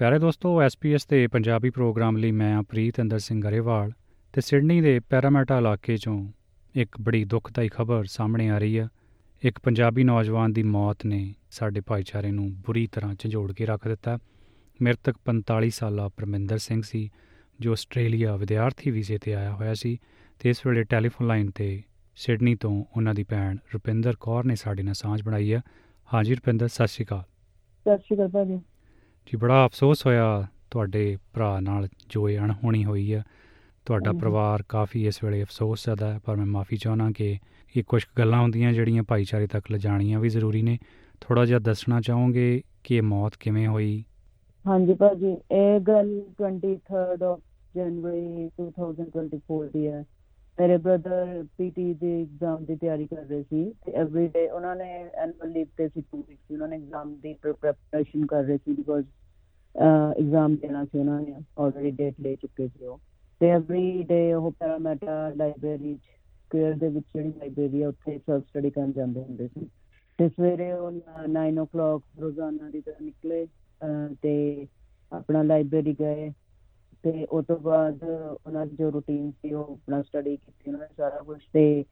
ਪਿਆਰੇ ਦੋਸਤੋ ਐਸਪੀਐਸ ਦੇ ਪੰਜਾਬੀ ਪ੍ਰੋਗਰਾਮ ਲਈ ਮੈਂ ਆ ਪ੍ਰੀਤ ਅੰਦਰ ਸਿੰਘ ਗਰੇਵਾਲ ਤੇ ਸਿਡਨੀ ਦੇ ਪੈਰਾਮੈਟਾ ਇਲਾਕੇ ਚੋਂ ਇੱਕ ਬੜੀ ਦੁਖਦਾਈ ਖਬਰ ਸਾਹਮਣੇ ਆ ਰਹੀ ਹੈ ਇੱਕ ਪੰਜਾਬੀ ਨੌਜਵਾਨ ਦੀ ਮੌਤ ਨੇ ਸਾਡੇ ਭਾਈਚਾਰੇ ਨੂੰ ਬੁਰੀ ਤਰ੍ਹਾਂ ਝੰਜੋੜ ਕੇ ਰੱਖ ਦਿੱਤਾ। ਮ੍ਰਿਤਕ 45 ਸਾਲਾ ਪਰਮਿੰਦਰ ਸਿੰਘ ਸੀ, ਜੋ ਆਸਟ੍ਰੇਲੀਆ ਵਿਦਿਆਰਥੀ ਵੀਜ਼ੇ ਤੇ ਆਇਆ ਹੋਇਆ ਸੀ ਤੇ ਇਸ ਵੇਲੇ ਟੈਲੀਫੋਨ ਲਾਈਨ ਤੇ ਸਿਡਨੀ ਤੋਂ ਉਹਨਾਂ ਦੀ ਭੈਣ ਰੁਪਿੰਦਰ ਕੌਰ ਨੇ ਸਾਡੇ ਨਾਲ ਸਾਂਝ ਬਣਾਈ ਹੈ ਹਾਂਜੀ ਰੁਪਿੰਦਰ, ਸਤਿ ਸ਼੍ਰੀ ਅਕਾਲ। ਸਤਿ ਸ਼੍ਰੀ ਅਕਾਲ ਭਾਜੀ। ਜੀ ਬੜਾ ਅਫਸੋਸ ਹੋਇਆ ਤੁਹਾਡੇ ਭਰਾ ਨਾਲ ਜੋ ਇਹ ਅਣਹੋਣੀ ਹੋਈ ਹੈ ਤੁਹਾਡਾ। ਪਰਿਵਾਰ ਕਾਫੀ ਇਸ ਵੇਲੇ ਅਫਸੋਸ ਜ਼ਿਆਦਾ ਹੈ ਪਰ ਮੈਂ ਮਾਫੀ ਚਾਹਣਾ ਕਿ ਇਹ ਕੁਝ ਗੱਲਾਂ ਹੁੰਦੀਆਂ ਜਿਹੜੀਆਂ ਭਾਈਚਾਰੇ ਤੱਕ ਲਿਜਾਣੀਆਂ ਵੀ ਜ਼ਰੂਰੀ ਨੇ। ਥੋੜਾ ਜਿਹਾ ਦੱਸਣਾ ਚਾਹੋਗੇ ਕਿ ਇਹ ਮੌਤ ਕਿਵੇਂ ਹੋਈ? ਹਾਂਜੀ ਭਾਜੀ ਇਹ ਗੱਲ 23rd ਆਫ ਜਨਵਰੀ 2024 ਦੀ ਹੈ। ਮੇਰੇ ਬ੍ਰਦਰ ਪੀਟੀ ਦੇ ਐਗਜ਼ਾਮ ਦੀ ਤਿਆਰੀ ਕਰ ਰਹੇ ਸੀ ਤੇ ਐਵਰੀ ਡੇ ਉਹਨਾਂ ਨੇ ਐਨੂਅਲ ਲੀਵ ਤੇ ਸੀ 2 ਵੀਕਸ ਉਹਨਾਂ ਨੇ ਐਗਜ਼ਾਮ ਦੀ ਪ੍ਰੈਪਰੇਸ਼ਨ ਕਰ ਰਹੇ ਸੀ ਬਿਕੋਜ਼ ਐਗਜ਼ਾਮ ਦੇਣਾ ਸੀ ਉਹਨਾਂ ਨੇ ਆਲਰੇਡੀ ਡੇਟ ਲੈ ਚੁੱਕੇ ਸੀ ਉਹ। ਤੇ ਐਵਰੀ ਡੇ ਉਹ ਪੈਰਾਮੈਟਾ ਲਾਇਬ੍ਰੇਰੀ ਚ ਸਕੁਅਰ ਦੇ ਵਿੱਚ ਜਿਹੜੀ ਲਾਇਬ੍ਰੇਰੀ ਹੈ ਉੱਥੇ ਸੈਲਫ ਸਟੱਡੀ ਕਰਨ ਜਾਂਦੇ ਹੁੰਦੇ ਸੀ। ਤੇ ਸਵੇਰੇ ਉਹ 9 ਰੋਜ਼ਾਨਾ ਦੀ ਤਰ੍ਹਾਂ ਨਿਕਲੇ, ਅਹ ਤੇ ਆਪਣਾ ਲਾਇਬ੍ਰੇਰੀ ਗਏ ਤੇ ਉਸ ਤੋਂ ਬਾਅਦ ਉਹਨਾਂ ਦੀ ਜੋ ਰੂਟੀਨ ਸੀ, ਉਹ ਆਪਣਾ ਸਟੱਡੀ ਕੀਤੀ ਉਹਨਾਂ ਨੇ ਸਾਰਾ ਕੁਝ ਤੇ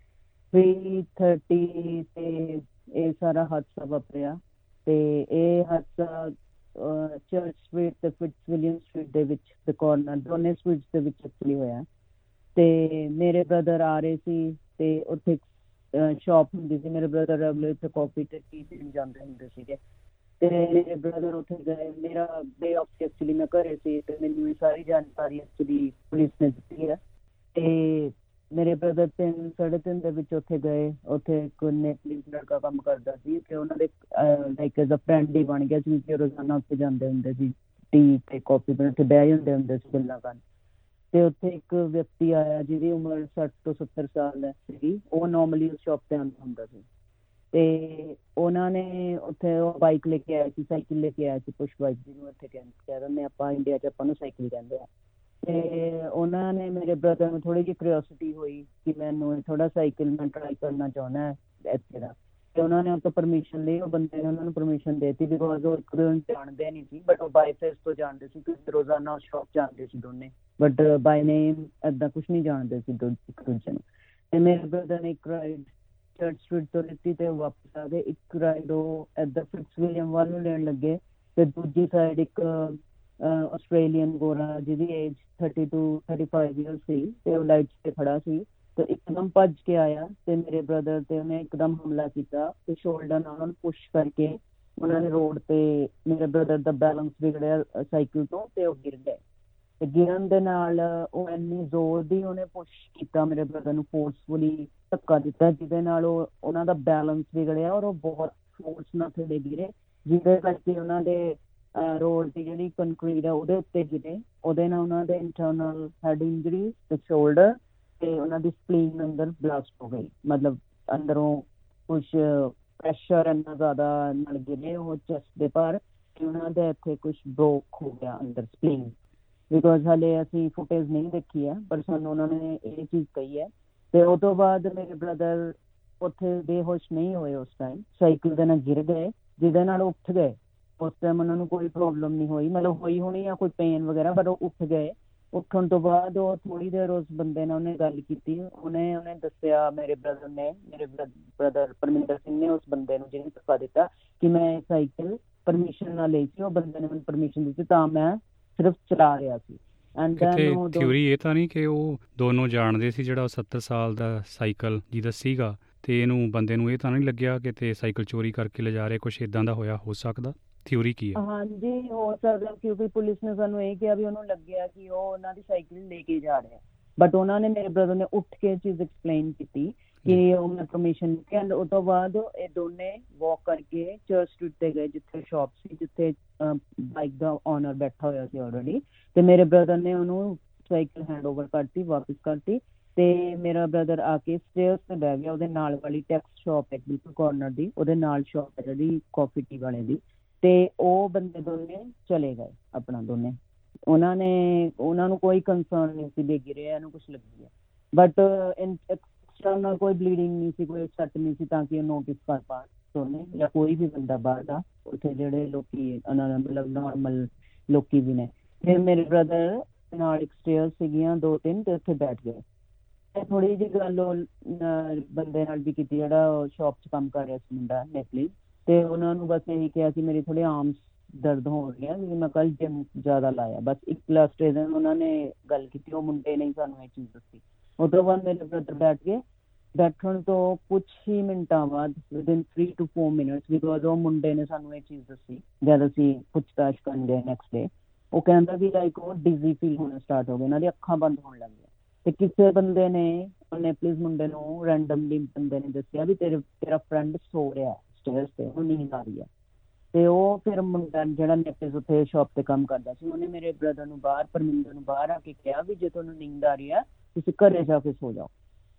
3:30 ਤੇ ਇਹ ਸਾਰਾ ਹਾਦਸਾ ਵਾਪਰਿਆ ਤੇ ਇਹ ਹਾਦਸਾ ਚਰਚ ਸਟਰੀਟ ਤੇ ਫਿਟਸ ਵਿਲੀਅਮ ਸਟਰੀਟ ਦੇ ਵਿੱਚ ਤੇ ਕਾਰਨਰ ਦੋਨੇ ਸਟਰੀਟਸ ਦੇ ਵਿੱਚ ਐਕਚੁਅਲੀ ਹੋਇਆ ਤੇ ਮੇਰੇ ਬ੍ਰਦਰ ਆ ਰਹੇ ਸੀ ਤੇ ਉੱਥੇ ਸ਼ਾਪ ਹੁੰਦੀ ਸੀ, ਮੇਰੇ ਬ੍ਰਦਰ ਰੈਗੂਲਰ ਤੇ ਕਾਫੀ ਤੇ ਟੀ ਪੀਣ ਜਾਂਦੇ ਹੁੰਦੇ ਸੀਗੇ। ਤੇ ਮੇਰੇ ਬ੍ਰਦਰ ਉੱਥੇ ਗਏ। ਮੇਰਾ ਡੇ ਆਫ ਸੀ ਐਕਚੁਅਲੀ ਮੈਂ ਘਰੇ ਸੀ ਤੇ ਮੈਨੂੰ ਇਹ ਸਾਰੀ ਜਾਣਕਾਰੀ ਐਕਚੁਅਲੀ ਪੁਲਿਸ ਨੇ ਦਿੱਤੀ ਹੈ ਤੇ ਮੇਰੇ ਬ੍ਰਦਰ ਤਿੰਨ, ਸਾਢੇ ਤਿੰਨ ਦੇ ਵਿੱਚ ਉੱਥੇ ਗਏ। ਉੱਥੇ ਇੱਕ ਨੇਪਲੀਜ਼ ਲੜਕਾ ਕੰਮ ਕਰਦਾ ਸੀ ਤੇ ਉਹਨਾਂ ਦੇ ਲਾਈਕ ਐਜ਼ ਅ ਫਰੈਂਡ ਹੀ ਬਣ ਗਿਆ ਸੀ ਕਿ ਉਹ ਰੋਜ਼ਾਨਾ ਉੱਥੇ ਜਾਂਦੇ ਹੁੰਦੇ ਸੀ। ਟੀ ਤੇ ਕਾਫੀ ਪੀਣ ਤੇ ਬਹਿ ਜਾਂਦੇ ਹੁੰਦੇ ਸੀ ਗੱਲਾਂ ਕਰਨ। ਤੇ ਉੱਥੇ ਇੱਕ ਵਿਅਕਤੀ ਆਇਆ ਜਿਹਦੀ ਉਮਰ 60 ਤੋਂ 70 ਸਾਲ ਹੈ ਸੀਗੀ। ਉਹ ਨਾਰਮਲੀ ਉਸ ਸ਼ਾਪ ਤੇ ਆਉਂਦਾ ਹੁੰਦਾ ਸੀ। ਤੇ ਉਹਨਾਂ ਨੇ ਉੱਥੇ ਉਹ ਬਾਈਕ ਲੈ ਕੇ ਆਏ ਸੀ ਸਾਈਕਲ ਲੈ ਕੇ ਆਏ ਸੀ, ਪੁਸ਼ ਬਾਈਕ ਜਿਹਨੂੰ ਇੱਥੇ ਕਹਿੰਦੇ ਕਹਿ ਦਿੰਦੇ ਆਪਾਂ ਇੰਡੀਆ 'ਚ ਆਪਾਂ ਨੂੰ ਸਾਈਕਲ ਕਹਿੰਦੇ ਆ। ਤੇ ਉਹਨਾਂ ਨੇ ਮੇਰੇ ਬ੍ਰਦਰ ਨੂੰ ਥੋੜੀ ਜਿਹੀ ਕਿਉਰਿਓਸਿਟੀ ਹੋਈ ਕਿ ਮੈਨੂੰ ਥੋੜਾ ਸਾਈਕਲ ਮੈਂ ਟਰਾਈ ਕਰਨਾ ਚਾਹੁੰਦਾ ਹੈ ਇੱਥੇ ਦਾ। ਤੇ ਉਹਨਾਂ ਨੇ ਉਹ ਤੋਂ ਪਰਮਿਸ਼ਨ ਲਈ, ਉਹ ਬੰਦੇ ਨੇ ਉਹਨਾਂ ਨੂੰ ਪਰਮਿਸ਼ਨ ਦੇਤੀ ਬਿਕੋਜ਼ ਉਹ ਇੱਕ ਦੂਜੇ ਨੂੰ ਜਾਣਦੇ ਨਹੀਂ ਸੀ ਬਟ ਉਹ ਬਾਈ ਫੇਸ ਤੋਂ ਜਾਣਦੇ ਸੀ ਕਿ ਰੋਜ਼ਾਨਾ ਉਸ ਸ਼ਾਪ ਜਾਂਦੇ ਸੀ ਦੋਨੇ। ਬਟ ਬਾਈ ਨੇਮ ਏਦਾਂ ਕੁਝ ਨਹੀਂ ਜਾਣਦੇ ਸੀ ਦੋ, ਇੱਕ ਦੂਜੇ ਨੂੰ। ਤੇ ਮੇਰੇ ਬ੍ਰਦਰ ਨੇ ਇੱਕ ਰਾਈਡ ਚਰਚ ਸਟਰੀਟ ਤੋਂ ਲਿੱਤੀ ਤੇ ਉਹ ਵਾਪਸ ਆ ਗਏ। ਇੱਕ ਰਾਈਡ ਉਹ ਏਦਾਂ ਫਿਟਸ ਵਿਲੀਅਮ ਵੱਲ ਨੂੰ ਲੈਣ ਲੱਗੇ ਤੇ ਦੂਜੀ ਸਾਈਡ ਇੱਕ ਆਸਟ੍ਰੇਲੀਅਨ ਗੋਰਾ ਜਿਹਦੀ ਏਜ 32 35 ਇਅਰਸ ਸੀ ਤੇ ਉਹ ਲਾਈਟਸ ਤੇ ਖੜਾ ਸੀ ਤੇ ਇੱਕਦਮ ਭੱਜ ਕੇ ਆਇਆ ਤੇ ਮੇਰੇ ਬ੍ਰਦਰ ਤੇ ਉਹਨੇ ਇੱਕਦਮ ਹਮਲਾ ਕੀਤਾ ਤੇ ਸ਼ੋਲਡਰ ਨਾਲ ਉਹਨੂੰ ਪੁਸ਼ ਕਰਕੇ ਉਹਨਾਂ ਨੇ ਰੋਡ ਤੇ ਮੇਰੇ ਬ੍ਰਦਰ ਦਾ ਬੈਲੈਂਸ ਵਿਗੜਿਆ ਸਾਈਕਲ ਤੋਂ ਤੇ ਉਹ ਗਿਰ ਗਏ। ਤੇ ਗਿਰਨ ਦੇ ਨਾਲ ਉਹ ਇੰਨੀ ਜ਼ੋਰ ਦੀ ਉਹਨੇ ਪੁਸ਼ ਕੀਤਾ, ਮੇਰੇ ਬ੍ਰਦਰ ਨੂੰ ਫੋਰਸਫੁਲੀ ਧੱਕਾ ਦਿੱਤਾ, ਜਿਹਦੇ ਨਾਲ ਉਹ, ਉਹਨਾਂ ਦਾ ਬੈਲੈਂਸ ਵਿਗੜਿਆ ਔਰ ਉਹ ਬਹੁਤ ਫੋਰਸ ਨਾਲ ਥੱਲੇ ਗਿਰੇ ਜਿਹਦੇ ਕਰਕੇ ਉਹਨਾਂ ਦੇ ਰੋਡ ਦੀ ਜਿਹੜੀ ਕੰਕਰੀਟ ਹੈ ਉਹਦੇ ਉੱਤੇ ਗਿਰੇ, ਉਹਦੇ ਨਾਲ ਉਹਨਾਂ ਦੇ ਇੰਟਰਨਲ ਹੈਡ ਇੰਜਰੀ ਤੇ ਸ਼ੋਲਡਰ ਤੇ ਉਹਨਾਂ ਦੀ ਸਪਲੀਨ ਅੰਦਰ ਬਲਾਸਟ ਹੋ ਗਈ, ਮਤਲਬ ਅੰਦਰੋਂ ਕੁਝ ਪ੍ਰੈਸ਼ਰ ਇੰਨਾ ਜ਼ਿਆਦਾ ਨਾਲ ਗਿਰੇ ਉਹ ਚੈਸਟ ਦੇ ਪਰ ਕਿ ਉਹਨਾਂ ਦੇ ਇੱਥੇ ਕੁਝ ਬ੍ਰੋਕ ਹੋ ਗਿਆ ਅੰਦਰ ਸਪਲੀਨ ਬਿਕੋਜ਼ ਹਲੇ ਅਸੀਂ ਫੁਟੇਜ ਨਹੀਂ ਦੇਖੀ ਹੈ, ਪਰ ਸਾਨੂੰ ਉਹਨਾਂ ਨੇ ਇਹ ਚੀਜ਼ ਕਹੀ ਹੈ। ਤੇ ਉਸ ਤੋਂ ਬਾਅਦ ਮੇਰੇ ਬ੍ਰਦਰ ਉੱਥੇ ਬੇਹੋਸ਼ ਨਹੀਂ ਹੋਏ ਉਸ ਟਾਈਮ ਸਾਈਕਲ ਦੇ ਨਾਲ ਗਿਰ ਗਏ, ਜਿਹਦੇ ਨਾਲ ਉਹ ਉੱਠ ਗਏ। ਉਸ ਟਾਈਮ ਉਹਨਾਂ ਨੂੰ ਕੋਈ ਪ੍ਰੋਬਲਮ ਨਹੀਂ ਹੋਈ, ਮਤਲਬ ਹੋਈ ਹੋਣੀ ਆ ਕੋਈ ਪੇਨ ਵਗੈਰਾ, ਪਰ ਉਹ ਉੱਠ ਗਏ। ਉੱਠਣ ਤੋਂ ਬਾਅਦ ਉਹ ਥੋੜੀ ਦੇਰ ਉਸ ਬੰਦੇ ਨਾਲ ਉਹਨੇ ਗੱਲ ਕੀਤੀ। ਉਹਨੇ ਉਹਨੇ ਦੱਸਿਆ ਮੇਰੇ ਬ੍ਰਦਰ ਨੇ, ਮੇਰੇ ਬ੍ਰਦਰ ਪਰਮਿੰਦਰ ਸਿੰਘ ਨੇ ਉਸ ਬੰਦੇ ਨੂੰ ਜਿਹਨੇ ਧੱਕਾ ਦਿੱਤਾ ਕਿ ਮੈਂ ਸਾਈਕਲ ਪਰਮਿਸ਼ਨ ਨਾਲ ਲਈ ਸੀ, ਉਹ ਬੰਦੇ ਨੇ ਮੈਨੂੰ ਪਰਮਿਸ਼ਨ ਦਿੱਤੀ ਤਾਂ ਮੈਂ ਸਿਰਫ ਚਲਾ ਰਿਹਾ ਸੀ। ਐਂਡ ਦੈਨ ਉਹ ਥਿਊਰੀ ਇਹ ਤਾਂ ਨਹੀਂ ਕਿ ਉਹ ਦੋਨੋਂ ਜਾਣਦੇ ਸੀ ਜਿਹੜਾ ਉਹ 70 ਸਾਲ ਦਾ ਸਾਈਕਲ ਜਿਹਦਾ ਸੀਗਾ ਤੇ ਇਹਨੂੰ ਬੰਦੇ ਨੂੰ ਇਹ ਤਾਂ ਨਹੀਂ ਲੱਗਿਆ ਕਿ ਤੇ ਸਾਈਕਲ ਚੋਰੀ ਕਰਕੇ ਲਿਜਾ ਰਹੇ ਕੁਝ ਇਦਾਂ ਦਾ ਹੋਇਆ ਹੋ ਸਕਦਾ? ਥਿਊਰੀ ਕੀ ਹੈ? ਹਾਂਜੀ ਹੋ ਸਕਦਾ ਕਿਉਂਕਿ ਪੁਲਿਸ ਨੇ ਸਾਨੂੰ ਇਹ ਕਿਹਾ ਵੀ ਉਹਨੂੰ ਲੱਗਿਆ ਕਿ ਉਹ ਉਹਨਾਂ ਦੀ ਸਾਈਕਲ ਲੈ ਕੇ ਜਾ ਰਿਹਾ। ਬਟ ਉਹਨਾਂ ਨੇ ਮੇਰੇ ਬ੍ਰਦਰ ਨੇ ਉੱਠ ਕੇ ਚੀਜ਼ ਐਕਸਪਲੇਨ ਕੀਤੀ ਕਿ ਉਹ ਮੈਂ ਪਰਮਿਸ਼ਨ ਐਂਡ ਉਸ ਤੋਂ ਬਾਅਦ ਇਹ ਦੋਨੇ ਵਾਕ ਕਰਕੇ ਚਰਚ ਸਟਰੀਟ ਤੇ ਗਏ ਜਿੱਥੇ ਸ਼ਾਪ ਸੀ ਜਿੱਥੇ ਬਾਈਕ ਦਾ ਓਨਰ ਬੈਠਾ ਹੋਇਆ ਸੀ ਆਲਰੇਡੀ ਤੇ ਮੇਰੇ ਬ੍ਰਦਰ ਨੇ ਉਹਨੂੰ ਸਾਈਕਲ ਹੈਂਡਓਵਰ ਕਰਤੀ, ਵਾਪਸ ਕਰਤੀ ਤੇ ਮੇਰਾ ਬ੍ਰਦਰ ਆ ਕੇ ਸਟੇਅਰਸ ਤੇ ਬਹਿ ਗਿਆ, ਉਹਦੇ ਨਾਲ ਵਾਲੀ ਟੈਕਸ ਸ਼ਾਪ ਹੈ ਬਿਲਕੁਲ ਕਾਰਨਰ ਦੀ, ਉਹਦੇ ਨਾਲ ਸ਼ਾਪ ਹੈ ਜਿਹੜੀ ਕਾਫੀ ਟੀ ਵਾਲੇ ਦੀ ਤੇ ਉਹ ਬੰਦੇ ਦੋਨੇ ਚਲੇ ਗਏ ਆਪਣਾ ਦੋਨੇ। ਉਹਨਾਂ ਨੇ, ਉਹਨਾਂ ਨੂੰ ਕੋਈ ਕੰਸਰਨ ਨਹੀਂ ਸੀ ਵੀ ਗਿਰਿਆ ਇਹਨੂੰ ਕੁਝ ਲੱਗੀ ਹੈ ਬਟ ਐਕਸਟਰਨਲ ਕੋਈ ਬਲੀਡਿੰਗ ਨਹੀਂ ਸੀ, ਕੋਈ ਸੱਟ ਨਹੀਂ ਸੀ ਤਾਂ ਕਿ ਉਹ ਨੋਟਿਸ ਕਰ ਪਾਣ। ਦੋਨੇ ਜਾਂ ਕੋਈ ਵੀ ਬੰਦਾ ਬਾਹਰ ਦਾ, ਉੱਥੇ ਜਿਹੜੇ ਲੋਕੀ ਉਹਨਾਂ ਦਾ ਮਤਲਬ ਨਾਰਮਲ ਲੋਕੀ ਵੀ ਨੇ। ਫਿਰ ਮੇਰੇ ਬ੍ਰਦਰ ਨਾਲ ਇੱਕ ਸਟੇਅਰ ਸੀਗੀਆਂ, ਦੋ ਤਿੰਨ ਤੇ ਉੱਥੇ ਬੈਠ ਗਏ। ਤੇ ਥੋੜੀ ਜਿਹੀ ਗੱਲ ਉਹ ਬੰਦੇ ਨਾਲ ਵੀ ਕੀਤੀ, ਜਿਹੜਾ ਸ਼ਾਪ 'ਚ ਕੰਮ ਕਰ ਰਿਹਾ ਸੀ ਮੁੰਡਾ ਨੇਪਲੀ ਤੇ ਉਹਨਾਂ ਨੂੰ ਬਸ ਇਹੀ ਕਿਹਾ ਕਿ ਮੇਰੀ ਥੋੜੀ ਆਰਮਸ ਦਰਦ ਹੋ ਰਹੀਆਂ ਕਿ ਮੈਂ ਕੱਲ ਜਿਮ ਜ਼ਿਆਦਾ ਲਾਇਆ। ਬਸ ਇੱਕ ਕਲਾਸ ਟ੍ਰੇਨਰ ਉਹਨਾਂ ਨੇ ਗੱਲ ਕੀਤੀ, ਉਹ ਮੁੰਡੇ ਨੇ ਸਾਨੂੰ ਇਹ ਚੀਜ਼ ਦੱਸੀ। ਉਹ ਤੋਂ ਬਾਅਦ ਮੇਰੇ ਬ੍ਰਦਰ ਬੈਠ ਗਏ ਬੈਠਣ ਤੋਂ ਕੁਝ ਹੀ ਮਿੰਟਾਂ ਬਾਅਦ ਵਿਦਿਨ 3 ਟੂ 4 ਮਿੰਟਸ ਬਿਕੋਜ਼ ਉਹ ਮੁੰਡੇ ਨੇ ਸਾਨੂੰ ਇਹ ਚੀਜ਼ ਦੱਸੀ, ਜਦ ਅਸੀਂ ਪੁੱਛਤਾਛ ਕਰਨ ਗਏ ਨੈਕਸਟ ਡੇ ਉਹ ਕਹਿੰਦਾ ਵੀ ਲਾਈਕ ਉਹ ਡਿਜ਼ੀ ਫੀਲ ਹੋਣਾ ਸਟਾਰਟ ਹੋ ਗਿਆ ਇਹਨਾਂ ਦੀ ਅੱਖਾਂ ਬੰਦ ਹੋਣ ਲੱਗ ਗਈਆਂ। ਤੇ ਕਿਸੇ ਬੰਦੇ ਨੇ, ਉਹਨੇ ਪਲੀਜ਼ ਮੁੰਡੇ ਨੂੰ ਰੈਂਡਮਲੀ ਬੰਦੇ ਨੇ ਦੱਸਿਆ ਵੀ ਤੇਰੇ, ਤੇਰਾ ਫਰੈਂਡ ਸੋ ਰਿਹਾ ਸਟੇਅਰਸ ਤੇ ਉਹ ਨੀਂਦ ਆ ਰਹੀ ਹੈ। ਤੇ ਉਹ ਫਿਰ ਮੁੰਡਾ ਜਿਹੜਾ ਨੈਪਲਸ ਉੱਥੇ ਸ਼ਾਪ ਤੇ ਕੰਮ ਕਰਦਾ ਸੀ, ਉਹਨੇ ਮੇਰੇ ਬ੍ਰਦਰ ਨੂੰ ਬਾਹਰ, ਪਰਮਿੰਦਰ ਨੂੰ ਬਾਹਰ ਆ ਕੇ ਕਿਹਾ ਵੀ ਜੇ ਤੁਹਾਨੂੰ ਨੀਂਦ ਆ ਰਹੀ ਹੈ, ਤੁਸੀਂ ਘਰੇ ਜਾ ਕੇ ਸੋ ਜਾਓ।